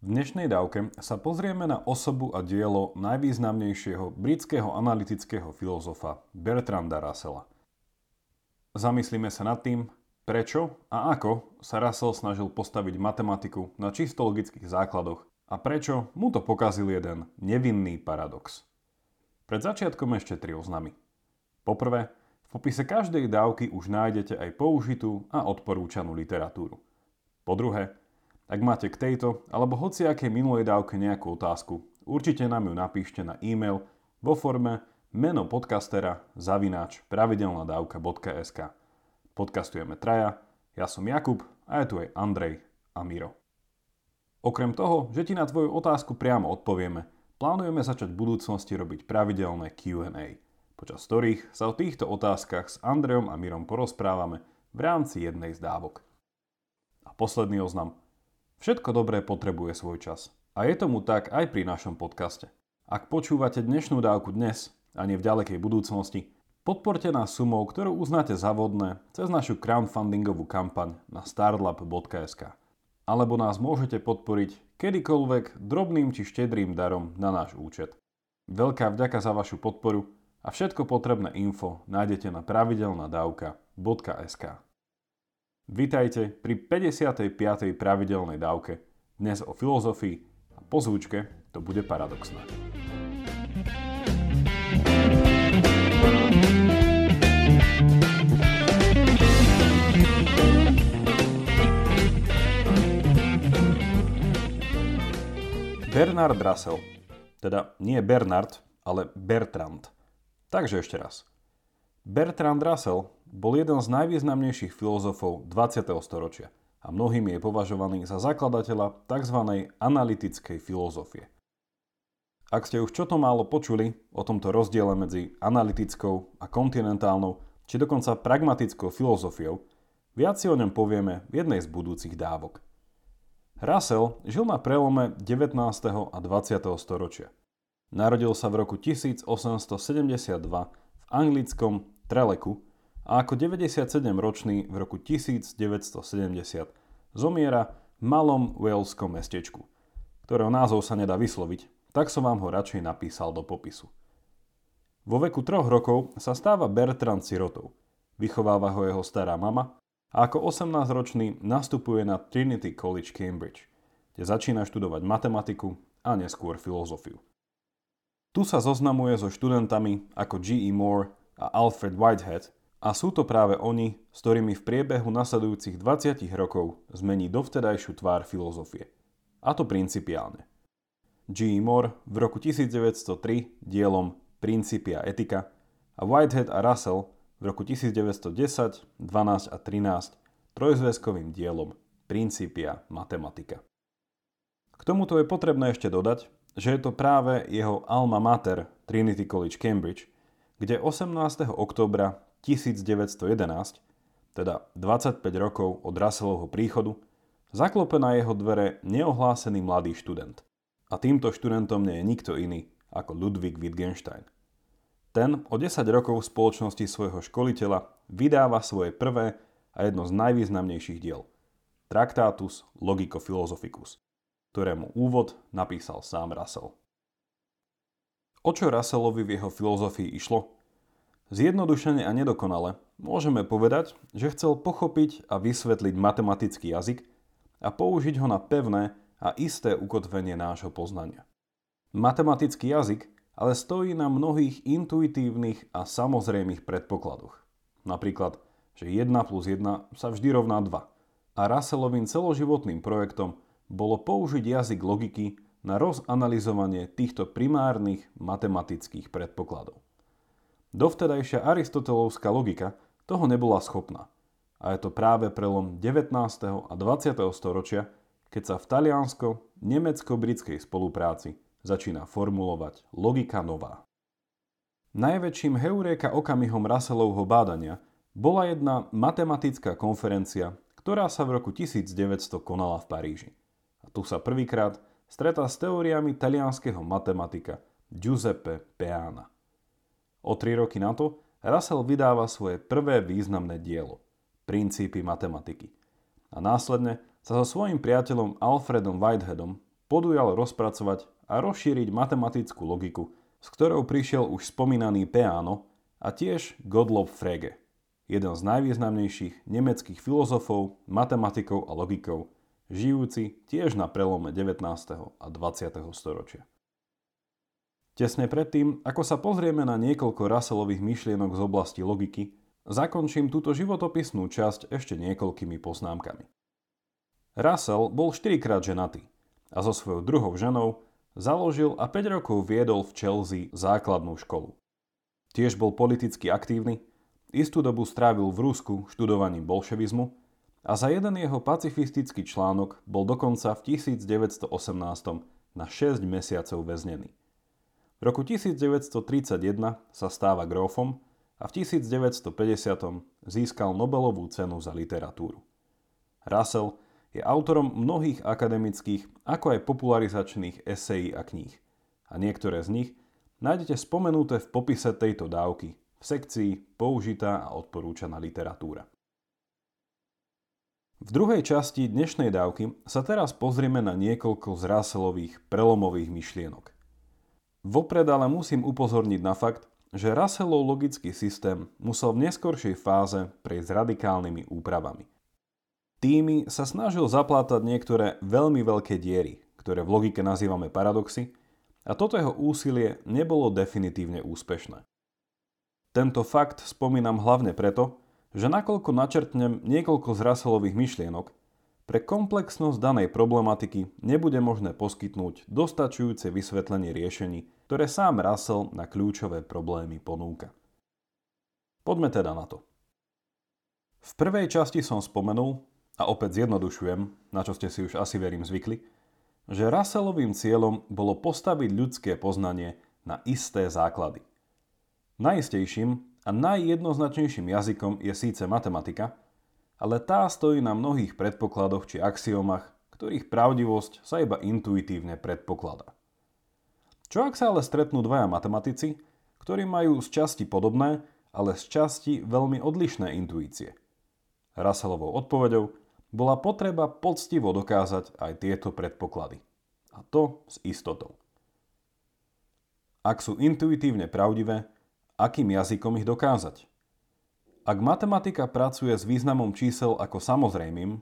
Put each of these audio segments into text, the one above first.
V dnešnej dávke sa pozrieme na osobu a dielo najvýznamnejšieho britského analytického filozofa Bertranda Russella. Zamyslíme sa nad tým, prečo a ako sa Russell snažil postaviť matematiku na čisto logických základoch a prečo mu to pokazil jeden nevinný paradox. Pred začiatkom ešte tri oznamy. Poprvé, v popise každej dávky už nájdete aj použitú a odporúčanú literatúru. Po druhé, ak máte k tejto alebo hociakej minulej dávke nejakú otázku, určite nám ju napíšte na e-mail vo forme meno podcastera zavináč pravidelnadavka.sk Podcastujeme traja, ja som Jakub a je tu aj Andrej a Miro. Okrem toho, že ti na tvoju otázku priamo odpovieme, plánujeme začať v budúcnosti robiť pravidelné Q&A, počas ktorých sa o týchto otázkach s Andrejom a Mirom porozprávame v rámci jednej z dávok. A posledný oznam – Všetko dobré potrebuje svoj čas. A je tomu tak aj pri našom podcaste. Ak počúvate dnešnú dávku dnes a nie v ďalekej budúcnosti, podporte nás sumou, ktorú uznáte za vodné cez našu crowdfundingovú kampaň na startlab.sk. Alebo nás môžete podporiť kedykoľvek drobným či štedrým darom na náš účet. Veľká vďaka za vašu podporu a všetko potrebné info nájdete na pravidelnadavka.sk. Vítajte pri 55. pravidelnej dávke. Dnes o filozofii a po zvučke to bude paradoxné. Bernard Russell, teda nie Bernard, ale Bertrand. Takže ešte raz. Bertrand Russell bol jeden z najvýznamnejších filozofov 20. storočia a mnohými je považovaný za zakladateľa tzv. analytickej filozofie. Ak ste už čo to málo počuli o tomto rozdiele medzi analytickou a kontinentálnou, či dokonca pragmatickou filozofiou, viac si o ňom povieme v jednej z budúcich dávok. Russell žil na prelome 19. a 20. storočia. Narodil sa v roku 1872 v anglickom Treleku a ako 97-ročný v roku 1970 zomiera v malom Waleskom mestečku, ktorého názov sa nedá vysloviť, tak som vám ho radšej napísal do popisu. Vo veku troch rokov sa stáva Bertrand sirotou. Vychováva ho jeho stará mama a ako 18-ročný nastupuje na Trinity College Cambridge, kde začína študovať matematiku a neskôr filozofiu. Tu sa zoznamuje so študentami ako G.E. Moore a Alfred Whitehead a sú to práve oni, s ktorými v priebehu nasledujúcich 20 rokov zmení dovtedajšiu tvár filozofie. A to principiálne. G. E. Moore v roku 1903 dielom Principia etika a Whitehead a Russell v roku 1910, 12 a 13 trojzväzkovým dielom Principia matematika. K tomuto je potrebné ešte dodať, že je to práve jeho alma mater Trinity College Cambridge, kde 18. oktobra 1911, teda 25 rokov od Russellovho príchodu, zaklope na jeho dvere neohlásený mladý študent. A týmto študentom nie je nikto iný ako Ludwig Wittgenstein. Ten o 10 rokov v spoločnosti svojho školiteľa vydáva svoje prvé a jedno z najvýznamnejších diel Tractatus Logico Philosophicus, ktorému úvod napísal sám Russell. O čo Russellovi v jeho filozofii išlo? Zjednodušene a nedokonale môžeme povedať, že chcel pochopiť a vysvetliť matematický jazyk a použiť ho na pevné a isté ukotvenie nášho poznania. Matematický jazyk ale stojí na mnohých intuitívnych a samozrejmých predpokladoch. Napríklad, že 1 plus 1 sa vždy rovná 2. A Russellovým celoživotným projektom bolo použiť jazyk logiky na rozanalizovanie týchto primárnych matematických predpokladov. Dovtedajšia aristotelovská logika toho nebola schopná. A je to práve prelom 19. a 20. storočia, keď sa v taliansko-nemecko-britskej spolupráci začína formulovať logika nová. Najväčším heuréka okamihom Russellovho bádania bola jedna matematická konferencia, ktorá sa v roku 1900 konala v Paríži. A tu sa prvýkrát stretá s teóriami talianského matematika Giuseppe Peana. O tri roky na to Russell vydáva svoje prvé významné dielo Princípy matematiky. A následne sa so svojím priateľom Alfredom Whiteheadom podujal rozpracovať a rozšíriť matematickú logiku, s ktorou prišiel už spomínaný Peano a tiež Gottlob Frege, jeden z najvýznamnejších nemeckých filozofov, matematikov a logikov, žijúci tiež na prelome 19. a 20. storočia. Tesne predtým, ako sa pozrieme na niekoľko Russellových myšlienok z oblasti logiky, zakončím túto životopisnú časť ešte niekoľkými poznámkami. Russell bol 4 krát ženatý a so svojou druhou ženou založil a 5 rokov viedol v Chelsea základnú školu. Tiež bol politicky aktívny, istú dobu strávil v Rusku študovaním bolševizmu a za jeden jeho pacifistický článok bol dokonca v 1918 na 6 mesiacov väznený. V roku 1931 sa stáva grófom a v 1950 získal Nobelovú cenu za literatúru. Russell je autorom mnohých akademických ako aj popularizačných esejí a kníh. A niektoré z nich nájdete spomenuté v popise tejto dávky v sekcii Použitá a odporúčaná literatúra. V druhej časti dnešnej dávky sa teraz pozrieme na niekoľko z Russellových prelomových myšlienok – Vopred ale musím upozorniť na fakt, že Russellov logický systém musel v neskoršej fáze prejsť radikálnymi úpravami. Tými sa snažil zaplátať niektoré veľmi veľké diery, ktoré v logike nazývame paradoxy, a toto jeho úsilie nebolo definitívne úspešné. Tento fakt spomínam hlavne preto, že nakoľko načrtnem niekoľko z Russellových myšlienok, pre komplexnosť danej problematiky nebude možné poskytnúť dostačujúce vysvetlenie riešení, ktoré sám Russell na kľúčové problémy ponúka. Poďme teda na to. V prvej časti som spomenul, a opäť zjednodušujem, na čo ste si už asi verím zvykli, že Russellovým cieľom bolo postaviť ľudské poznanie na isté základy. Najistejším a najjednoznačnejším jazykom je síce matematika, ale tá stojí na mnohých predpokladoch či axiomach, ktorých pravdivosť sa iba intuitívne predpokladá. Čo ak sa ale stretnú dvaja matematici, ktorí majú z časti podobné, ale z časti veľmi odlišné intuície? Russellovou odpoveďou bola potreba poctivo dokázať aj tieto predpoklady. A to s istotou. Ak sú intuitívne pravdivé, akým jazykom ich dokázať? Ak matematika pracuje s významom čísel ako samozrejmým,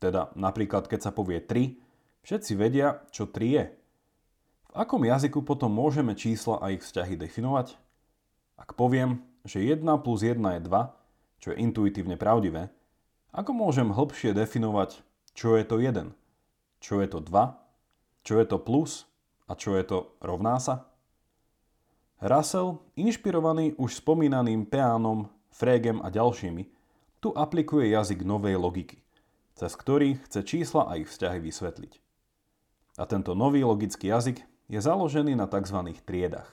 teda napríklad keď sa povie 3, všetci vedia, čo 3 je. V akom jazyku potom môžeme čísla a ich vzťahy definovať? Ak poviem, že 1 plus 1 je 2, čo je intuitívne pravdivé, ako môžem hĺbšie definovať, čo je to 1, čo je to 2, čo je to plus a čo je to rovná sa? Russell, inšpirovaný už spomínaným Peánom, Fregem a ďalšími, tu aplikuje jazyk novej logiky, cez ktorý chce čísla a ich vzťahy vysvetliť. A tento nový logický jazyk je založený na tzv. triedach,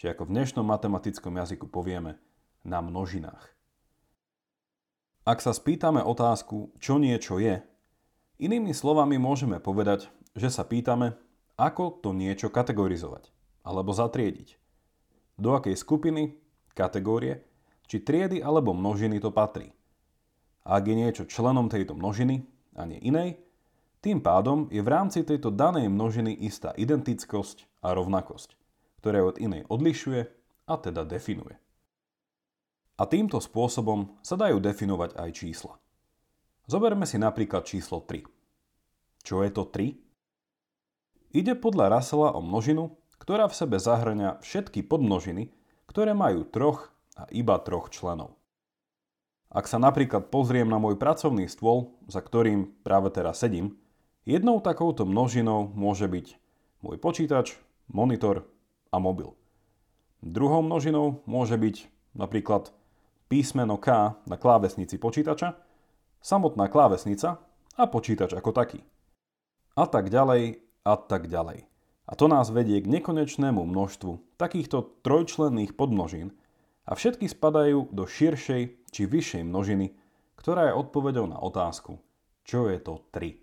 či ako v dnešnom matematickom jazyku povieme, na množinách. Ak sa spýtame otázku, čo niečo je, inými slovami môžeme povedať, že sa pýtame, ako to niečo kategorizovať alebo zatriediť. Do akej skupiny, kategórie či triedy alebo množiny to patrí. Ak je niečo členom tejto množiny a nie inej, tým pádom je v rámci tejto danej množiny istá identickosť a rovnakosť, ktorá od inej odlišuje a teda definuje. A týmto spôsobom sa dajú definovať aj čísla. Zoberme si napríklad číslo 3. Čo je to 3? Ide podľa Russella o množinu, ktorá v sebe zahrania všetky podmnožiny, ktoré majú troch a iba troch členov. Ak sa napríklad pozriem na môj pracovný stôl, za ktorým práve teraz sedím, jednou takouto množinou môže byť môj počítač, monitor a mobil. Druhou množinou môže byť napríklad písmeno K na klávesnici počítača, samotná klávesnica a počítač ako taký. A tak ďalej a tak ďalej. A to nás vedie k nekonečnému množstvu takýchto trojčlenných podmnožín, a všetky spadajú do širšej či vyššej množiny, ktorá je odpovedou na otázku, čo je to 3.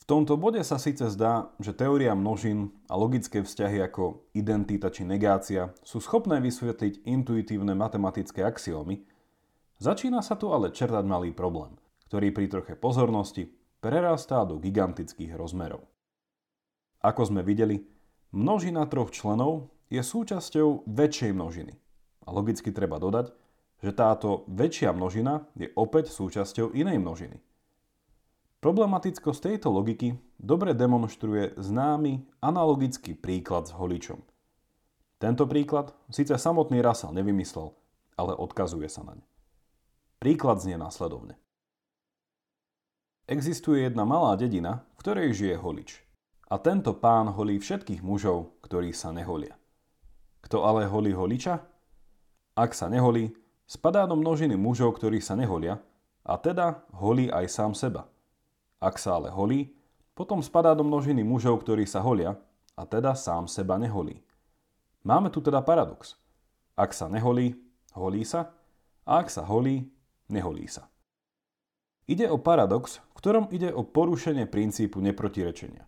V tomto bode sa síce zdá, že teória množín a logické vzťahy ako identita či negácia sú schopné vysvetliť intuitívne matematické axiómy, začína sa tu ale čertať malý problém, ktorý pri troche pozornosti prerastá do gigantických rozmerov. Ako sme videli, množina troch členov je súčasťou väčšej množiny. A logicky treba dodať, že táto väčšia množina je opäť súčasťou inej množiny. Problematickosť tejto logiky dobre demonstruje známy analogický príklad s holičom. Tento príklad síce samotný Russell nevymyslel, ale odkazuje sa naň. Príklad znie následovne. Existuje jedna malá dedina, v ktorej žije holič. A tento pán holí všetkých mužov, ktorí sa neholia. Kto ale holí holiča? Ak sa neholí, spadá do množiny mužov, ktorí sa neholia, a teda holí aj sám seba. Ak sa ale holí, potom spadá do množiny mužov, ktorí sa holia, a teda sám seba neholí. Máme tu teda paradox. Ak sa neholí, holí sa, a ak sa holí, neholí sa. Ide o paradox, v ktorom ide o porušenie princípu neprotirečenia.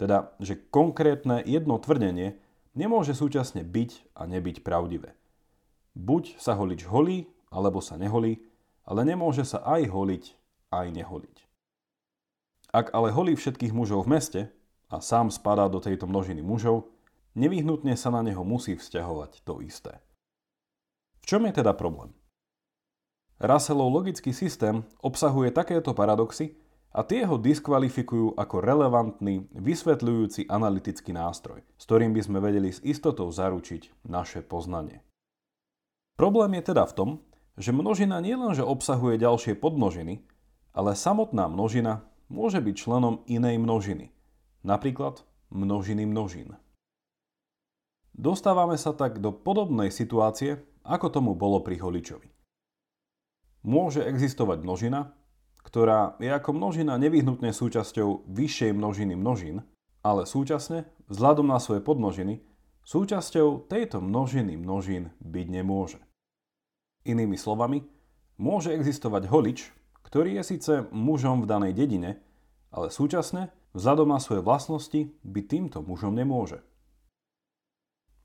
Teda, že konkrétne jedno tvrdenie nemôže súčasne byť a nebyť pravdivé. Buď sa holič holí, alebo sa neholí, ale nemôže sa aj holiť, aj neholiť. Ak ale holí všetkých mužov v meste a sám spadá do tejto množiny mužov, nevyhnutne sa na neho musí vzťahovať to isté. V čom je teda problém? Russellov logický systém obsahuje takéto paradoxy a tie ho diskvalifikujú ako relevantný, vysvetľujúci analytický nástroj, s ktorým by sme vedeli s istotou zaručiť naše poznanie. Problém je teda v tom, že množina nielenže obsahuje ďalšie podmnožiny, ale samotná množina môže byť členom inej množiny, napríklad množiny množín. Dostávame sa tak do podobnej situácie, ako tomu bolo pri Holičovi. Môže existovať množina, ktorá je ako množina nevyhnutne súčasťou vyššej množiny množín, ale súčasne, vzhľadom na svoje podmnožiny, súčasťou tejto množiny množín byť nemôže. Inými slovami, môže existovať holič, ktorý je síce mužom v danej dedine, ale súčasne, vzhľadom na svoje vlastnosti, by týmto mužom nemôže.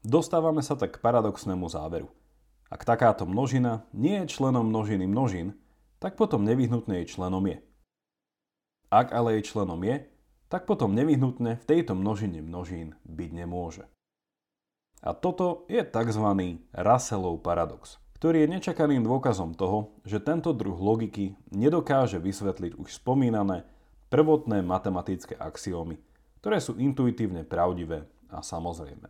Dostávame sa tak k paradoxnému záveru – ak takáto množina nie je členom množiny množín, tak potom nevyhnutne jej členom je. Ak ale jej členom je, tak potom nevyhnutne v tejto množine množín byť nemôže. A toto je tzv. Russellov paradox, ktorý je nečakaným dôkazom toho, že tento druh logiky nedokáže vysvetliť už spomínané prvotné matematické axiómy, ktoré sú intuitívne pravdivé a samozrejme.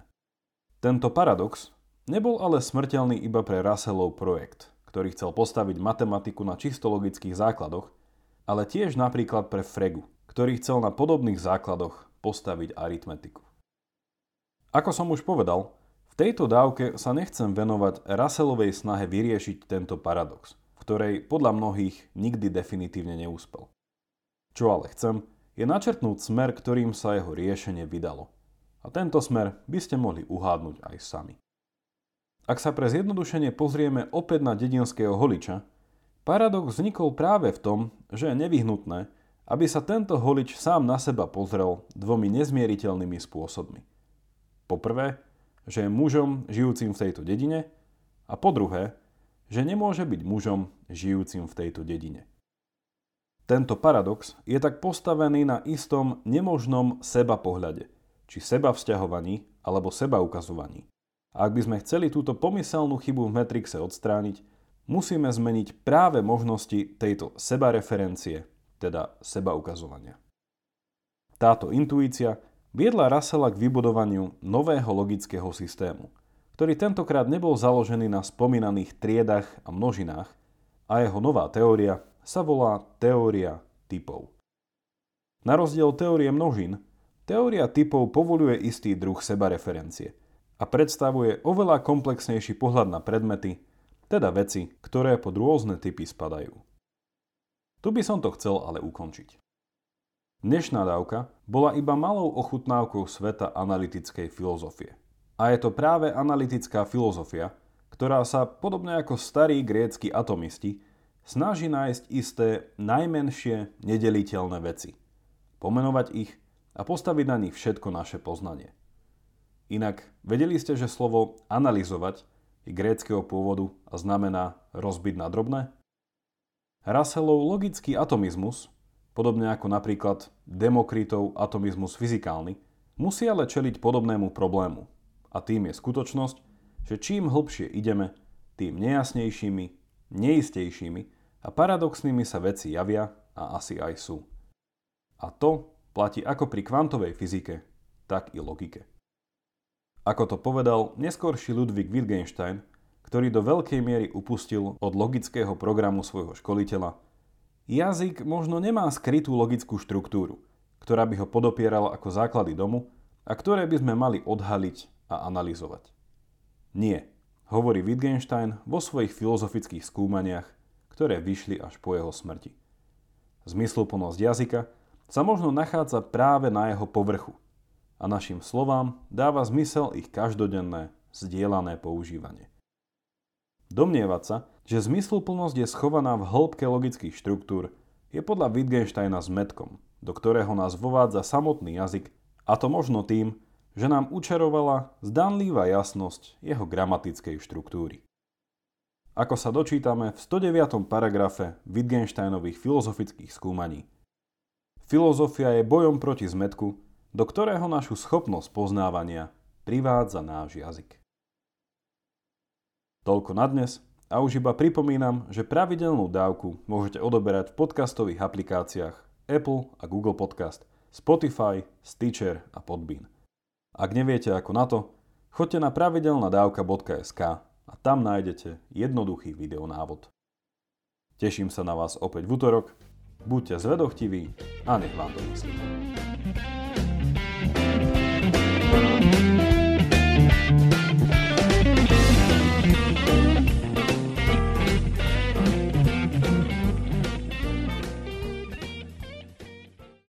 Tento paradox Nebol ale smrteľný iba pre Russellov projekt, ktorý chcel postaviť matematiku na čisto logických základoch, ale tiež napríklad pre Fregu, ktorý chcel na podobných základoch postaviť aritmetiku. Ako som už povedal, v tejto dávke sa nechcem venovať Russellovej snahe vyriešiť tento paradox, v ktorej podľa mnohých nikdy definitívne neúspel. Čo ale chcem, je načrtnúť smer, ktorým sa jeho riešenie vydalo. A tento smer by ste mohli uhádnuť aj sami. Ak sa pre zjednodušenie pozrieme opäť na dedinského holiča, paradox vznikol práve v tom, že je nevyhnutné, aby sa tento holič sám na seba pozrel dvomi nezmieriteľnými spôsobmi. Poprvé, že je mužom žijúcim v tejto dedine a po druhé, že nemôže byť mužom žijúcim v tejto dedine. Tento paradox je tak postavený na istom nemožnom seba pohľade, či seba vzťahovaní alebo seba ukazovaní. A ak by sme chceli túto pomyselnú chybu v Matrixe odstrániť, musíme zmeniť práve možnosti tejto sebareferencie, teda seba ukazovania. Táto intuícia viedla Russella k vybudovaniu nového logického systému, ktorý tentokrát nebol založený na spomínaných triedach a množinách a jeho nová teória sa volá teória typov. Na rozdiel teórie množín, teória typov povoluje istý druh sebareferencie – a predstavuje oveľa komplexnejší pohľad na predmety, teda veci, ktoré pod rôzne typy spadajú. Tu by som to chcel ale ukončiť. Dnešná dávka bola iba malou ochutnávkou sveta analytickej filozofie. A je to práve analytická filozofia, ktorá sa, podobne ako starí grécky atomisti, snaží nájsť isté najmenšie nedeliteľné veci, pomenovať ich a postaviť na nich všetko naše poznanie – Inak, vedeli ste, že slovo analyzovať je gréckého pôvodu a znamená rozbiť na drobné? Russellov logický atomizmus, podobne ako napríklad Demokritov atomizmus fyzikálny, Musí ale čeliť podobnému problému. A tým je skutočnosť, že čím hlbšie ideme, tým nejasnejšími, neistejšími a paradoxnými sa veci javia a asi aj sú. A to platí ako pri kvantovej fyzike, tak i logike. Ako to povedal neskôrší Ludwig Wittgenstein, ktorý do veľkej miery upustil od logického programu svojho školiteľa, jazyk možno nemá skrytú logickú štruktúru, ktorá by ho podopierala ako základy domu a ktoré by sme mali odhaliť a analyzovať. Nie, hovorí Wittgenstein vo svojich filozofických skúmaniach, ktoré vyšli až po jeho smrti. Zmysluplnosť jazyka sa možno nachádza práve na jeho povrchu – a našim slovám dáva zmysel ich každodenné, zdieľané používanie. Domnievať sa, že zmysluplnosť je schovaná v hĺbke logických štruktúr, je podľa Wittgensteina zmetkom, do ktorého nás vovádza samotný jazyk, a to možno tým, že nám učarovala zdanlivá jasnosť jeho gramatickej štruktúry. Ako sa dočítame v 109. paragrafe Wittgensteinových filozofických skúmaní. Filozofia je bojom proti zmetku, do ktorého našu schopnosť poznávania privádza náš jazyk. Toľko na dnes a už iba pripomínam, že pravidelnú dávku môžete odoberať v podcastových aplikáciách Apple a Google Podcast, Spotify, Stitcher a Podbean. Ak neviete ako na to, choďte na pravidelnadavka.sk a tam nájdete jednoduchý videonávod. Teším sa na vás opäť v útorok, buďte zvedochtiví a nech vám to myslí.